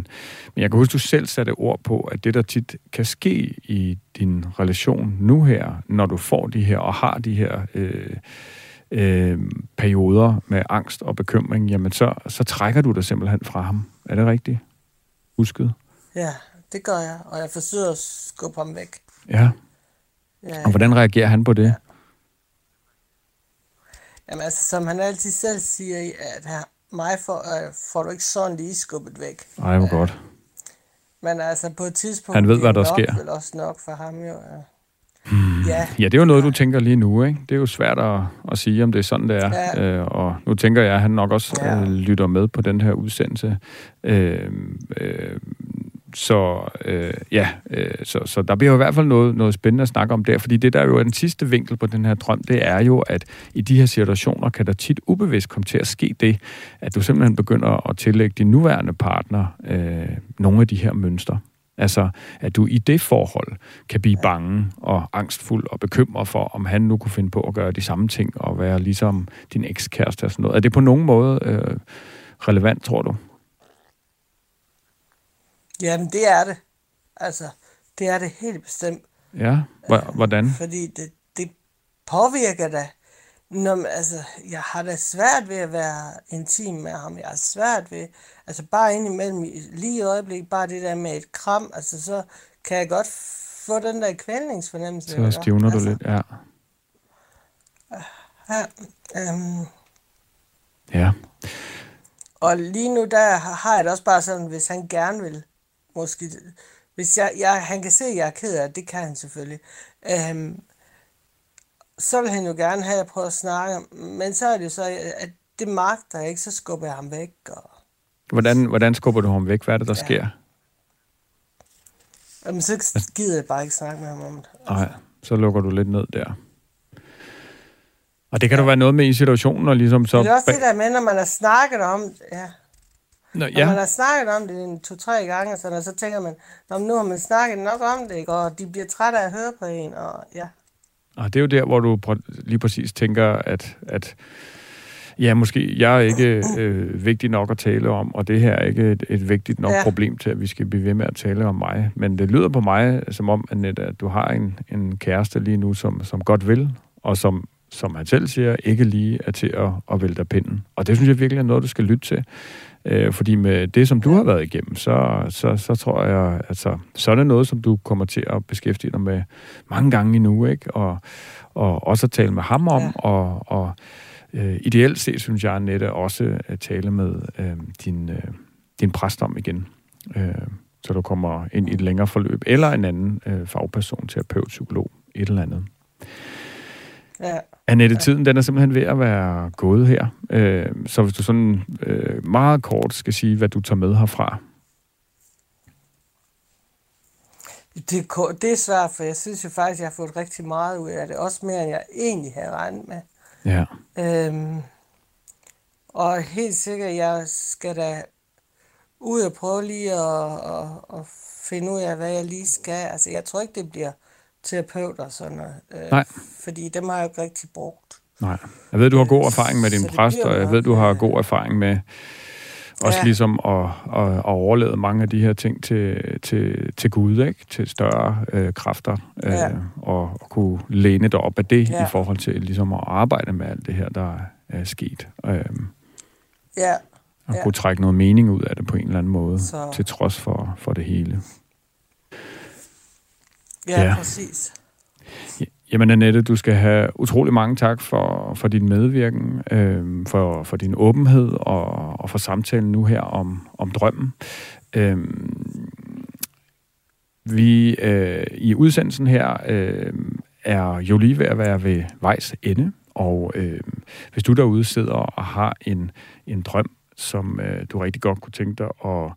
men jeg kan huske, du selv satte ord på, at det, der tit kan ske i din relation nu her, når du får de her og har de her øh, øh, perioder med angst og bekymring, jamen så, så trækker du dig simpelthen fra ham. Er det rigtigt? Husket? Ja, det gør jeg, og jeg forsøger at skubbe ham væk. Ja. ja og hvordan reagerer han på det? Ja. Jamen altså, som han altid selv siger, at her, mig får, uh, får du ikke sådan lige skubbet væk. Ej, hvor godt. Men altså, på et tidspunkt... Han ved, hvad der nok, sker. Det også nok for ham jo. Ja. Hmm. Ja. ja, det er jo noget, du tænker lige nu, ikke? Det er jo svært at, at sige, om det er sådan, det er. Ja. Øh, og nu tænker jeg, at han nok også ja. øh, lytter med på den her udsendelse. Øh, øh, så øh, ja, øh, så, så der bliver jo i hvert fald noget, noget spændende at snakke om der, fordi det der er jo den sidste vinkel på den her drøm, det er jo, at i de her situationer kan der tit ubevidst komme til at ske det, at du simpelthen begynder at tillægge din nuværende partner øh, nogle af de her mønstre. Altså, at du i det forhold kan blive bange og angstfuld og bekymret for, om han nu kunne finde på at gøre de samme ting og være ligesom din ekskæreste og sådan noget. Er det på nogen måde øh, relevant, tror du? Jamen, det er det. Altså, det er det helt bestemt. Ja, hvordan? Fordi det, det påvirker da. Når, altså, jeg har da svært ved at være intim med ham. Jeg har svært ved, altså bare indimellem, lige i øjeblikket, bare det der med et kram, altså så kan jeg godt få den der kvælningsfornemmelse. Så stivner altså, du lidt, ja. Ja, øhm, ja. Og lige nu, der har jeg det også bare sådan, hvis han gerne vil måske, hvis jeg, jeg, han kan se, at jeg er ked af det, det kan han selvfølgelig, øhm, så vil han jo gerne have, at jeg prøver at snakke, men så er det jo så, at det magter jeg ikke, så skubber jeg ham væk. Og... Hvordan, hvordan skubber du ham væk? Hvad er det, der ja. sker? Jamen, så gider jeg bare ikke snakke med ham om det. Nej, så lukker du lidt ned der. Og det kan ja. du være noget med i situationen, og ligesom så... Det er også det der med, når man har snakket om... Ja. Nå, ja. Når man har snakket om det en to-tre gange, så, så tænker man, Nå, nu har man snakket nok om det, ikke? og de bliver trætte af at høre på en, og ja. Og det er jo der, hvor du lige præcis tænker, at, at ja, måske jeg er ikke øh, vigtig nok at tale om, og det her er ikke et, et vigtigt nok ja. problem til, at vi skal blive ved med at tale om mig. Men det lyder på mig som om, Annette, at du har en, en kæreste lige nu, som, som godt vil, og som, som han selv siger, ikke lige er til at, at vælte pinden. Og det synes jeg virkelig er noget, du skal lytte til. Øh, fordi med det, som du har været igennem, så, så, så tror jeg, altså, så er det noget, som du kommer til at beskæftige dig med mange gange endnu, ikke? Og, og også at tale med ham om, ja. og, og øh, ideelt set, synes jeg, Annette, også at tale med øh, din, øh, din præst om igen. Øh, så du kommer ind i et længere forløb, eller en anden øh, fagperson, terapeut, psykolog, et eller andet. Ja. Annette, tiden den er simpelthen ved at være gået her. Øh, så hvis du sådan øh, meget kort skal sige, hvad du tager med herfra. Det, det er svært, for jeg synes jo faktisk, jeg har fået rigtig meget ud af det. Også mere, end jeg egentlig havde regnet med. Ja. Øhm, og helt sikkert, jeg skal da ud og prøve lige at, at, at finde ud af, hvad jeg lige skal. Altså, jeg tror ikke, det bliver terapeuter sådan noget. Øh, Nej. Fordi dem har jeg jo ikke rigtig brugt. Nej. Jeg ved, du har god erfaring med din præst, og jeg ved, du har øh, god erfaring med også Ja. ligesom at, at, at overlade mange af de her ting til, til, til Gud, ikke? til større øh, kræfter, øh, Ja. og, og kunne læne dig op af det Ja. i forhold til ligesom at arbejde med alt det her, der er sket. Øh, Ja, og Ja. kunne trække noget mening ud af det på en eller anden måde, Så- til trods for, for det hele. Ja, Ja. præcis. Jamen Annette, du skal have utrolig mange tak for, for din medvirken, øh, for, for din åbenhed og, og for samtalen nu her om, om drømmen. Øh, vi øh, i udsendelsen her øh, er jo lige ved at være ved vejs ende, og øh, hvis du derude sidder og har en, en drøm, som øh, du rigtig godt kunne tænke dig at,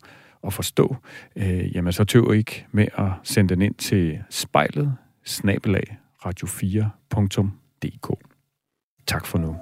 at forstå, øh, jamen så tøv ikke med at sende den ind til spejlet, snabelag, radio4.dk. Tak for nu.